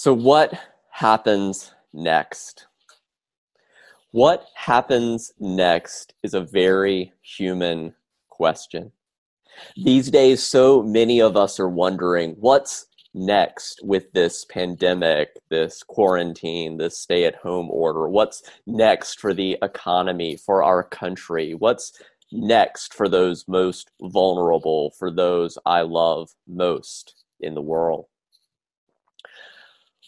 So, what happens next? What happens next is a very human question. These days, so many of us are wondering what's next with this pandemic, this quarantine, this stay at home order? What's next for the economy, for our country? What's next for those most vulnerable, for those I love most in the world?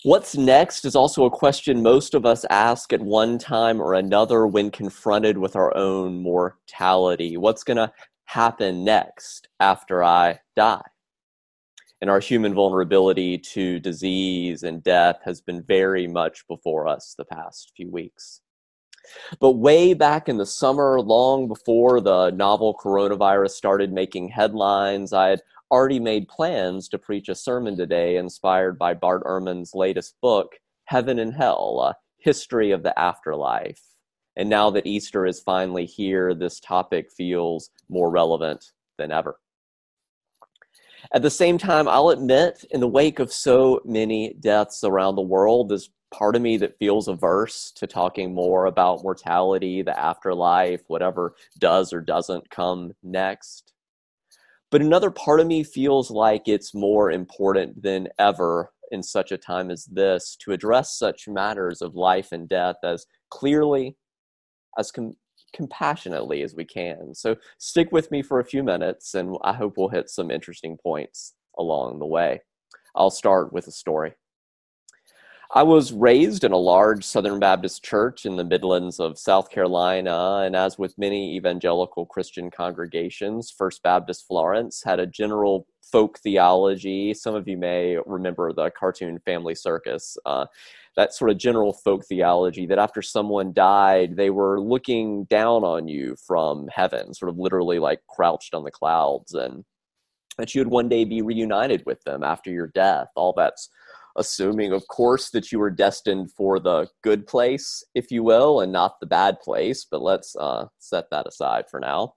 What's next is also a question most of us ask at one time or another when confronted with our own mortality. What's going to happen next after I die? And our human vulnerability to disease and death has been very much before us the past few weeks. But way back in the summer, long before the novel coronavirus started making headlines, I had already made plans to preach a sermon today inspired by Bart Ehrman's latest book, Heaven and Hell A History of the Afterlife. And now that Easter is finally here, this topic feels more relevant than ever. At the same time, I'll admit, in the wake of so many deaths around the world, there's part of me that feels averse to talking more about mortality, the afterlife, whatever does or doesn't come next. But another part of me feels like it's more important than ever in such a time as this to address such matters of life and death as clearly, as com- compassionately as we can. So stick with me for a few minutes, and I hope we'll hit some interesting points along the way. I'll start with a story. I was raised in a large Southern Baptist church in the Midlands of South Carolina, and as with many evangelical Christian congregations, First Baptist Florence had a general folk theology. Some of you may remember the cartoon Family Circus. Uh, that sort of general folk theology that after someone died, they were looking down on you from heaven, sort of literally like crouched on the clouds, and that you would one day be reunited with them after your death. All that's assuming, of course, that you were destined for the good place, if you will, and not the bad place. But let's uh, set that aside for now.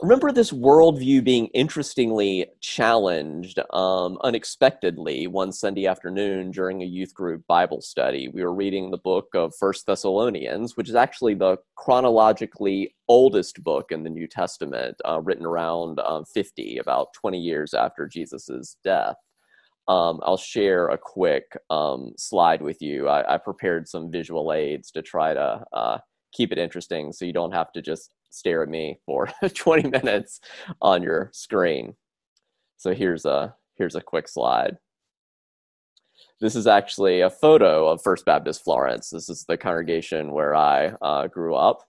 remember this worldview being interestingly challenged um, unexpectedly one Sunday afternoon during a youth group Bible study. We were reading the book of First Thessalonians, which is actually the chronologically oldest book in the New Testament, uh, written around um, 50, about 20 years after Jesus' death um, I'll share a quick um, slide with you. I, I, prepared some visual aids to try to uh, keep it interesting so you don't have to just stare at me for 20 minutes on your screen. So here's a, here's a quick slide. This is actually a photo of First Baptist Florence. This is the congregation where I uh, grew up.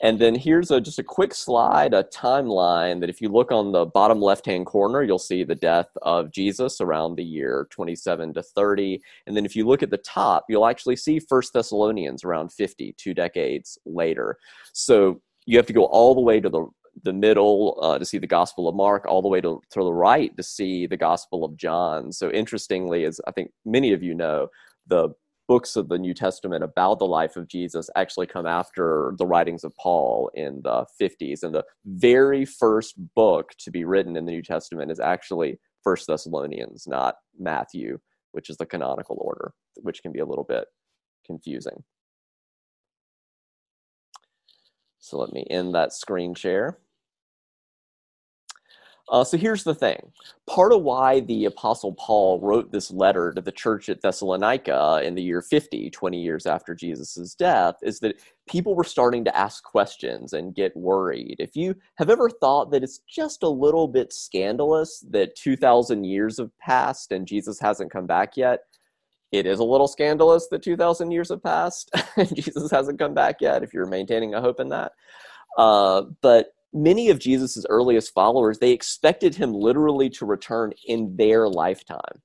And then here's a, just a quick slide, a timeline that if you look on the bottom left hand corner, you'll see the death of Jesus around the year 27 to 30. And then if you look at the top, you'll actually see First Thessalonians around 50, two decades later. So you have to go all the way to the the middle uh, to see the Gospel of Mark, all the way to, to the right to see the Gospel of John. So interestingly, as I think many of you know, the books of the New Testament about the life of Jesus actually come after the writings of Paul in the 50s. And the very first book to be written in the New Testament is actually First Thessalonians, not Matthew, which is the canonical order, which can be a little bit confusing. So let me end that screen share. Uh, so here's the thing. Part of why the Apostle Paul wrote this letter to the church at Thessalonica in the year 50, 20 years after Jesus' death, is that people were starting to ask questions and get worried. If you have ever thought that it's just a little bit scandalous that 2,000 years have passed and Jesus hasn't come back yet, it is a little scandalous that 2,000 years have passed and Jesus hasn't come back yet, if you're maintaining a hope in that. Uh, but many of Jesus' earliest followers, they expected him literally to return in their lifetime.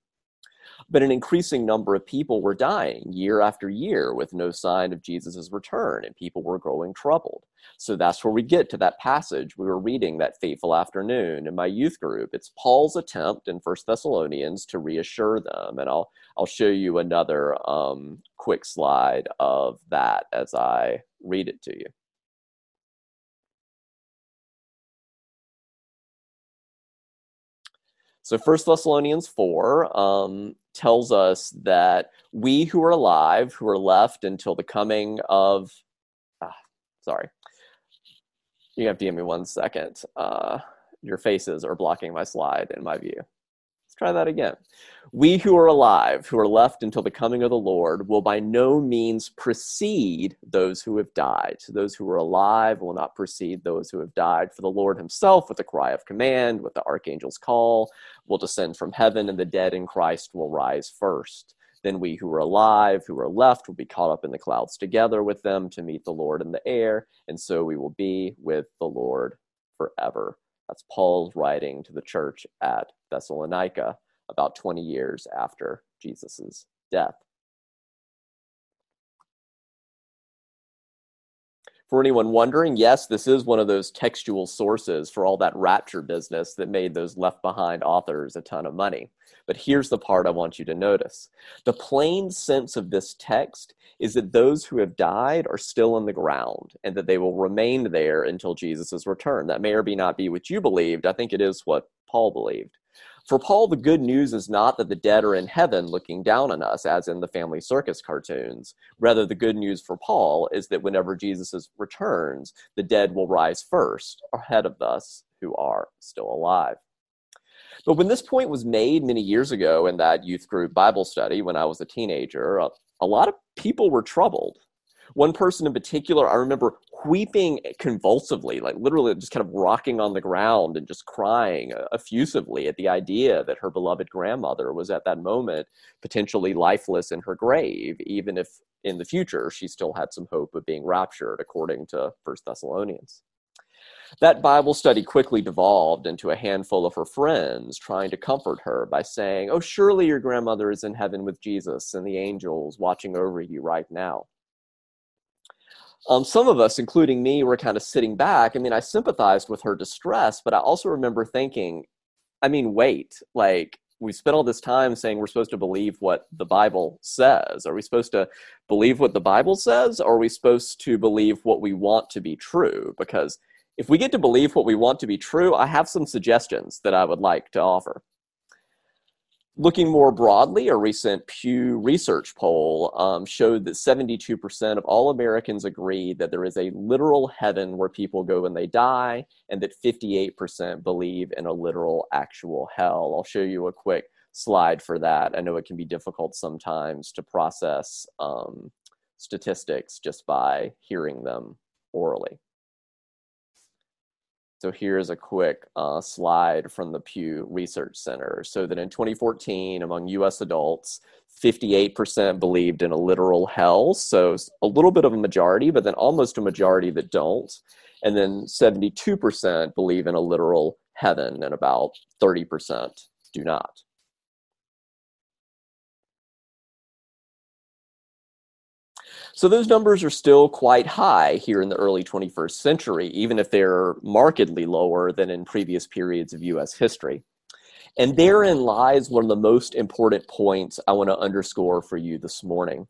But an increasing number of people were dying year after year with no sign of Jesus' return, and people were growing troubled. So that's where we get to that passage we were reading that fateful afternoon in my youth group. It's Paul's attempt in First Thessalonians to reassure them, and I'll I'll show you another um, quick slide of that as I read it to you. So First Thessalonians 4, um, tells us that we who are alive, who are left until the coming of, ah, sorry, you have to give me one second. Uh, your faces are blocking my slide in my view. Try that again. We who are alive, who are left until the coming of the Lord, will by no means precede those who have died. So those who are alive will not precede those who have died. For the Lord himself, with a cry of command, with the archangel's call, will descend from heaven, and the dead in Christ will rise first. Then we who are alive, who are left, will be caught up in the clouds together with them to meet the Lord in the air, and so we will be with the Lord forever. That's Paul's writing to the church at Thessalonica about 20 years after Jesus' death. For anyone wondering, yes, this is one of those textual sources for all that rapture business that made those left behind authors a ton of money. But here's the part I want you to notice. The plain sense of this text is that those who have died are still in the ground and that they will remain there until Jesus' return. That may or may not be what you believed. I think it is what Paul believed. For Paul, the good news is not that the dead are in heaven looking down on us, as in the Family Circus cartoons. Rather, the good news for Paul is that whenever Jesus returns, the dead will rise first, ahead of us who are still alive. But when this point was made many years ago in that youth group Bible study when I was a teenager, a, a lot of people were troubled. One person in particular, I remember weeping convulsively, like literally just kind of rocking on the ground and just crying uh, effusively at the idea that her beloved grandmother was at that moment potentially lifeless in her grave, even if in the future she still had some hope of being raptured, according to First Thessalonians. That Bible study quickly devolved into a handful of her friends trying to comfort her by saying, Oh, surely your grandmother is in heaven with Jesus and the angels watching over you right now um, some of us, including me, were kind of sitting back. I mean, I sympathized with her distress, but I also remember thinking, I mean, wait, like, we spent all this time saying we're supposed to believe what the Bible says. Are we supposed to believe what the Bible says, or are we supposed to believe what we want to be true? Because if we get to believe what we want to be true, I have some suggestions that I would like to offer. Looking more broadly, a recent Pew Research poll um, showed that 72% of all Americans agree that there is a literal heaven where people go when they die, and that 58% believe in a literal actual hell. I'll show you a quick slide for that. I know it can be difficult sometimes to process um, statistics just by hearing them orally. So here's a quick uh, slide from the Pew Research Center. So that in 2014, among US adults, 58% believed in a literal hell. So a little bit of a majority, but then almost a majority that don't. And then 72% believe in a literal heaven, and about 30% do not. So those numbers are still quite high here in the early 21st century, even if they're markedly lower than in previous periods of US history. And therein lies one of the most important points I want to underscore for you this morning.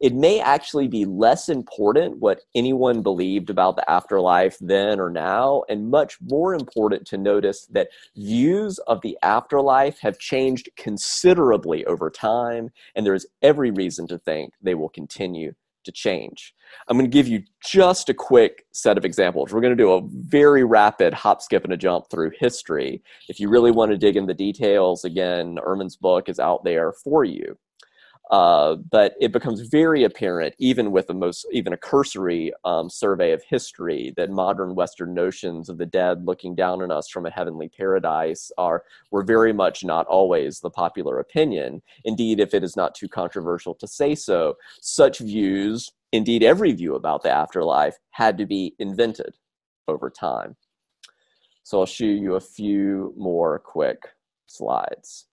It may actually be less important what anyone believed about the afterlife then or now, and much more important to notice that views of the afterlife have changed considerably over time, and there is every reason to think they will continue to change. I'm going to give you just a quick set of examples. We're going to do a very rapid hop, skip, and a jump through history. If you really want to dig in the details, again, Ehrman's book is out there for you. Uh, but it becomes very apparent, even with the most, even a cursory um, survey of history, that modern Western notions of the dead looking down on us from a heavenly paradise are were very much not always the popular opinion. Indeed, if it is not too controversial to say so, such views, indeed every view about the afterlife, had to be invented over time. So I'll show you a few more quick slides.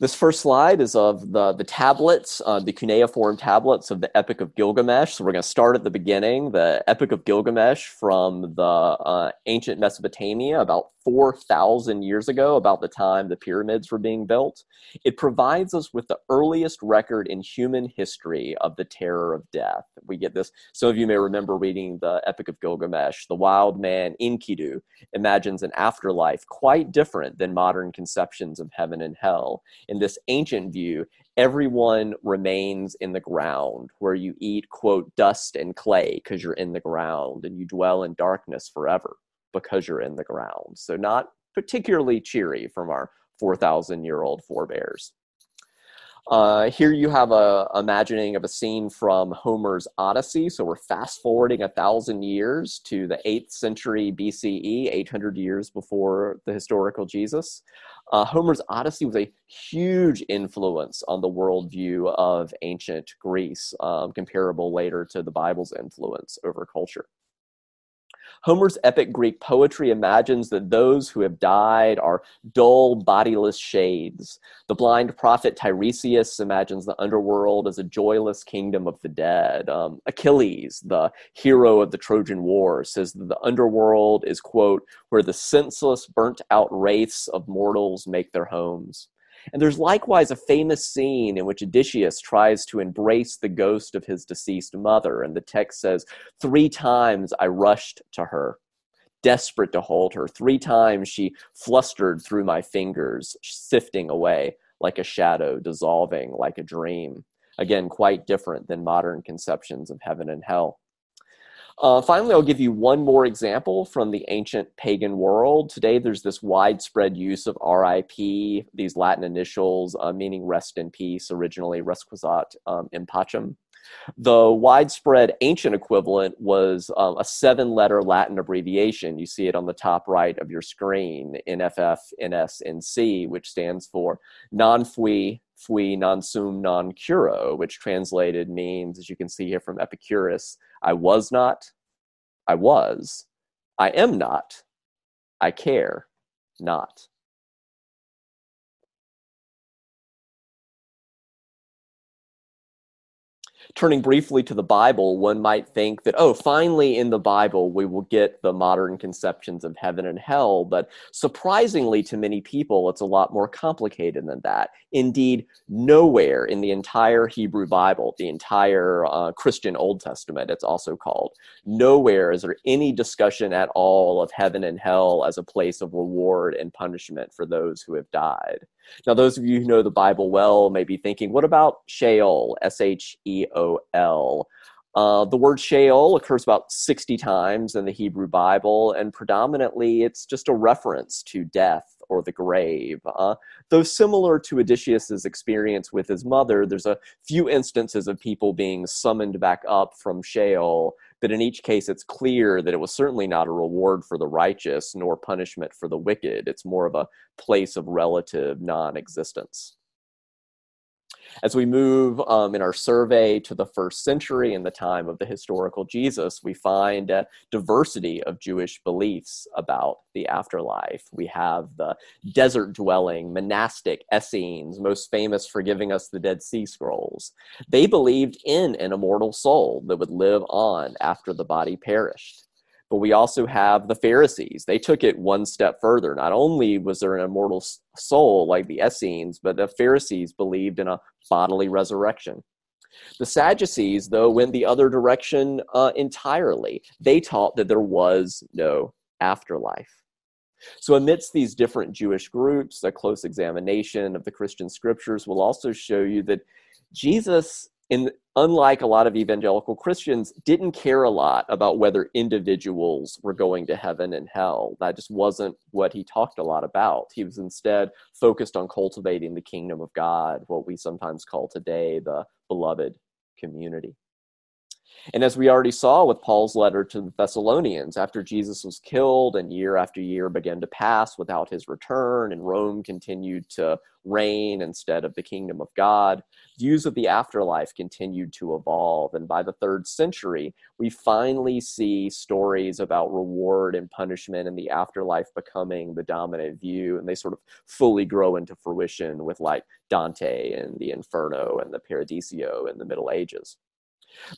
This first slide is of the, the tablets, uh, the cuneiform tablets of the Epic of Gilgamesh. So we're going to start at the beginning. The Epic of Gilgamesh from the uh, ancient Mesopotamia, about 4,000 years ago, about the time the pyramids were being built. It provides us with the earliest record in human history of the terror of death. We get this, some of you may remember reading the Epic of Gilgamesh. The wild man Enkidu imagines an afterlife quite different than modern conceptions of heaven and hell in this ancient view, everyone remains in the ground, where you eat, quote, dust and clay because you're in the ground, and you dwell in darkness forever because you're in the ground. So, not particularly cheery from our 4,000 year old forebears. Uh, here you have a imagining of a scene from Homer's Odyssey. So we're fast forwarding a thousand years to the eighth century BCE, 800 years before the historical Jesus. Uh, Homer's Odyssey was a huge influence on the worldview of ancient Greece, um, comparable later to the Bible's influence over culture. Homer's epic Greek poetry imagines that those who have died are dull, bodiless shades. The blind prophet Tiresias imagines the underworld as a joyless kingdom of the dead. Um, Achilles, the hero of the Trojan War, says that the underworld is, quote, where the senseless, burnt out wraiths of mortals make their homes. And there's likewise a famous scene in which Odysseus tries to embrace the ghost of his deceased mother. And the text says, Three times I rushed to her, desperate to hold her. Three times she flustered through my fingers, sifting away like a shadow, dissolving like a dream. Again, quite different than modern conceptions of heaven and hell. Uh, finally, I'll give you one more example from the ancient pagan world. Today, there's this widespread use of RIP, these Latin initials uh, meaning rest in peace, originally requiescat um, in pacem. The widespread ancient equivalent was um, a seven letter Latin abbreviation. You see it on the top right of your screen NFF, NS, NC, which stands for non fui, fui non sum non curo, which translated means, as you can see here from Epicurus, I was not, I was, I am not, I care not. Turning briefly to the Bible, one might think that, oh, finally in the Bible we will get the modern conceptions of heaven and hell. But surprisingly to many people, it's a lot more complicated than that. Indeed, nowhere in the entire Hebrew Bible, the entire uh, Christian Old Testament, it's also called, nowhere is there any discussion at all of heaven and hell as a place of reward and punishment for those who have died. Now, those of you who know the Bible well may be thinking, what about Sheol? S H E O L. Uh, the word Sheol occurs about 60 times in the Hebrew Bible, and predominantly it's just a reference to death or the grave. Uh, though similar to Odysseus' experience with his mother, there's a few instances of people being summoned back up from Sheol, but in each case it's clear that it was certainly not a reward for the righteous nor punishment for the wicked. It's more of a place of relative non existence. As we move um, in our survey to the first century in the time of the historical Jesus, we find a diversity of Jewish beliefs about the afterlife. We have the desert dwelling, monastic Essenes, most famous for giving us the Dead Sea Scrolls. They believed in an immortal soul that would live on after the body perished. But we also have the Pharisees. They took it one step further. Not only was there an immortal soul like the Essenes, but the Pharisees believed in a bodily resurrection. The Sadducees, though, went the other direction uh, entirely. They taught that there was no afterlife. So, amidst these different Jewish groups, a close examination of the Christian scriptures will also show you that Jesus in unlike a lot of evangelical Christians, didn't care a lot about whether individuals were going to heaven and hell. That just wasn't what he talked a lot about. He was instead focused on cultivating the kingdom of God, what we sometimes call today the beloved community. And as we already saw with Paul's letter to the Thessalonians, after Jesus was killed and year after year began to pass without his return, and Rome continued to reign instead of the kingdom of God, views of the afterlife continued to evolve. And by the third century, we finally see stories about reward and punishment and the afterlife becoming the dominant view. And they sort of fully grow into fruition with like Dante and the Inferno and the Paradiso in the Middle Ages.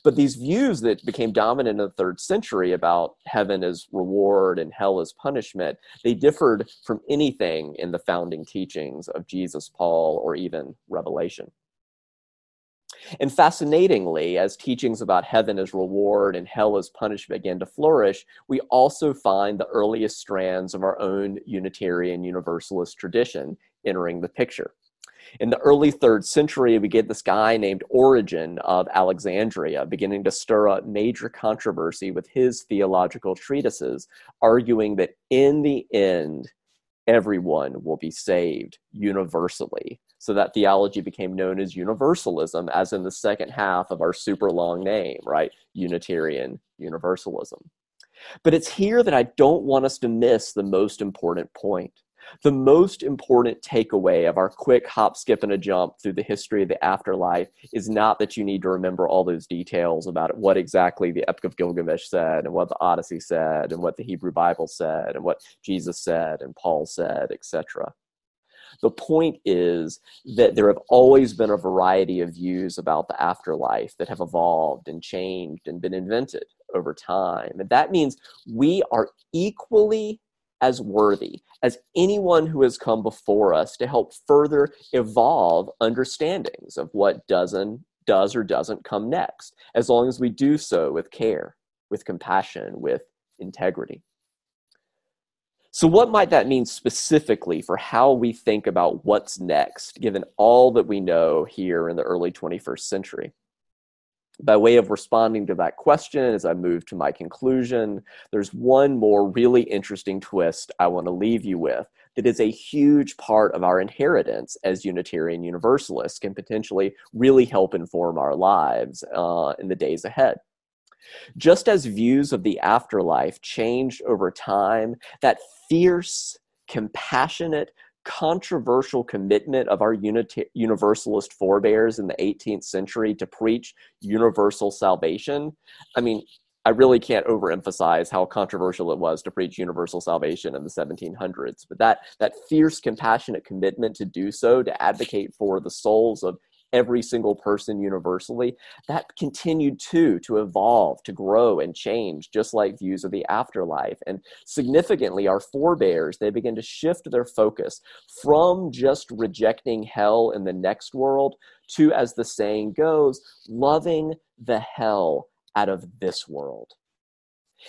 But these views that became dominant in the third century about heaven as reward and hell as punishment, they differed from anything in the founding teachings of Jesus, Paul, or even Revelation. And fascinatingly, as teachings about heaven as reward and hell as punishment began to flourish, we also find the earliest strands of our own Unitarian Universalist tradition entering the picture. In the early third century, we get this guy named Origen of Alexandria beginning to stir up major controversy with his theological treatises, arguing that in the end, everyone will be saved universally. So that theology became known as universalism, as in the second half of our super long name, right? Unitarian Universalism. But it's here that I don't want us to miss the most important point. The most important takeaway of our quick hop, skip, and a jump through the history of the afterlife is not that you need to remember all those details about what exactly the Epic of Gilgamesh said, and what the Odyssey said, and what the Hebrew Bible said, and what Jesus said, and Paul said, etc. The point is that there have always been a variety of views about the afterlife that have evolved and changed and been invented over time. And that means we are equally as worthy as anyone who has come before us to help further evolve understandings of what doesn't does or doesn't come next as long as we do so with care with compassion with integrity. So what might that mean specifically for how we think about what's next given all that we know here in the early 21st century by way of responding to that question as I move to my conclusion, there's one more really interesting twist I want to leave you with that is a huge part of our inheritance as Unitarian Universalists, can potentially really help inform our lives uh, in the days ahead. Just as views of the afterlife changed over time, that fierce, compassionate, controversial commitment of our universalist forebears in the 18th century to preach universal salvation. I mean, I really can't overemphasize how controversial it was to preach universal salvation in the 1700s. But that that fierce, compassionate commitment to do so, to advocate for the souls of every single person universally, that continued too to evolve, to grow and change, just like views of the afterlife. And significantly, our forebears, they begin to shift their focus from just rejecting hell in the next world to, as the saying goes, loving the hell out of this world.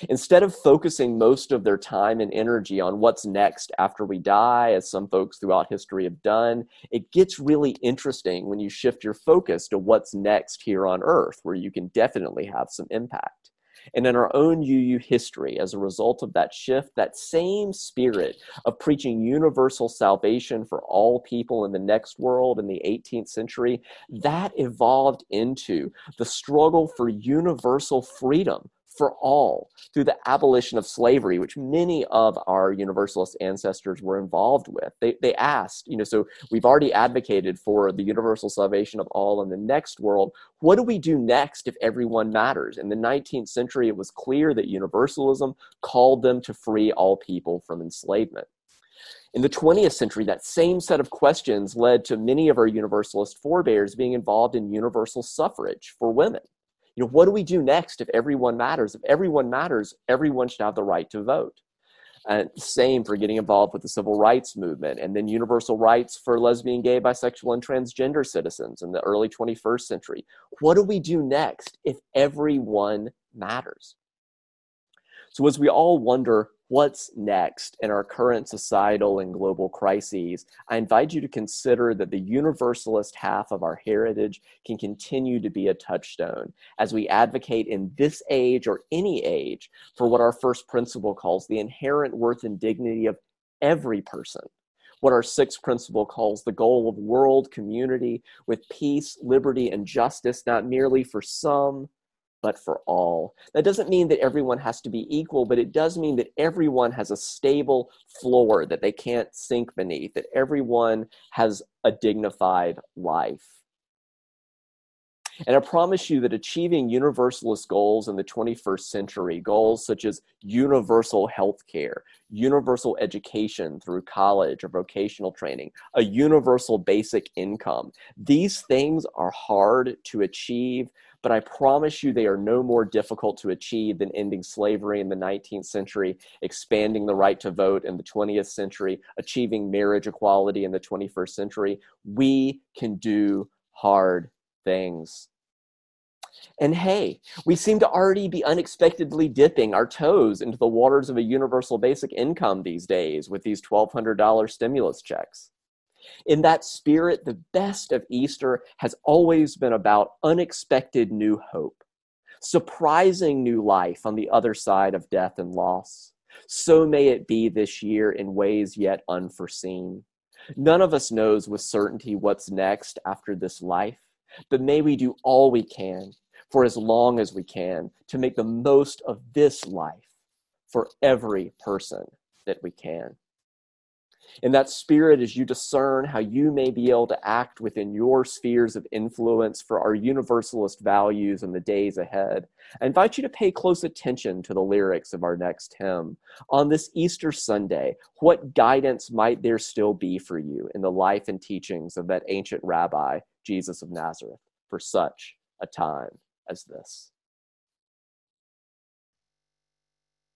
Instead of focusing most of their time and energy on what's next after we die, as some folks throughout history have done, it gets really interesting when you shift your focus to what's next here on earth, where you can definitely have some impact. And in our own UU history, as a result of that shift, that same spirit of preaching universal salvation for all people in the next world in the 18th century, that evolved into the struggle for universal freedom for all through the abolition of slavery, which many of our Universalist ancestors were involved with. They, they asked, you know, so we've already advocated for the universal salvation of all in the next world. What do we do next if everyone matters? In the 19th century, it was clear that Universalism called them to free all people from enslavement. In the 20th century, that same set of questions led to many of our Universalist forebears being involved in universal suffrage for women you know, what do we do next if everyone matters? If everyone matters, everyone should have the right to vote. And same for getting involved with the civil rights movement and then universal rights for lesbian, gay, bisexual, and transgender citizens in the early 21st century. What do we do next if everyone matters? So, as we all wonder what's next in our current societal and global crises, I invite you to consider that the universalist half of our heritage can continue to be a touchstone as we advocate in this age or any age for what our first principle calls the inherent worth and dignity of every person what our sixth principle calls the goal of world community with peace, liberty, and justice, not merely for some, but for all. That doesn't mean that everyone has to be equal, but it does mean that everyone has a stable floor that they can't sink beneath, that everyone has a dignified life. And I promise you that achieving universalist goals in the 21st century, goals such as universal health care, universal education through college or vocational training, a universal basic income, these things are hard to achieve, but I promise you they are no more difficult to achieve than ending slavery in the 19th century, expanding the right to vote in the 20th century, achieving marriage equality in the 21st century. We can do hard things. And hey, we seem to already be unexpectedly dipping our toes into the waters of a universal basic income these days with these $1,200 stimulus checks. In that spirit, the best of Easter has always been about unexpected new hope, surprising new life on the other side of death and loss. So may it be this year in ways yet unforeseen. None of us knows with certainty what's next after this life, but may we do all we can for as long as we can to make the most of this life for every person that we can. In that spirit, as you discern how you may be able to act within your spheres of influence for our universalist values in the days ahead, I invite you to pay close attention to the lyrics of our next hymn. On this Easter Sunday, what guidance might there still be for you in the life and teachings of that ancient rabbi, Jesus of Nazareth, for such a time as this?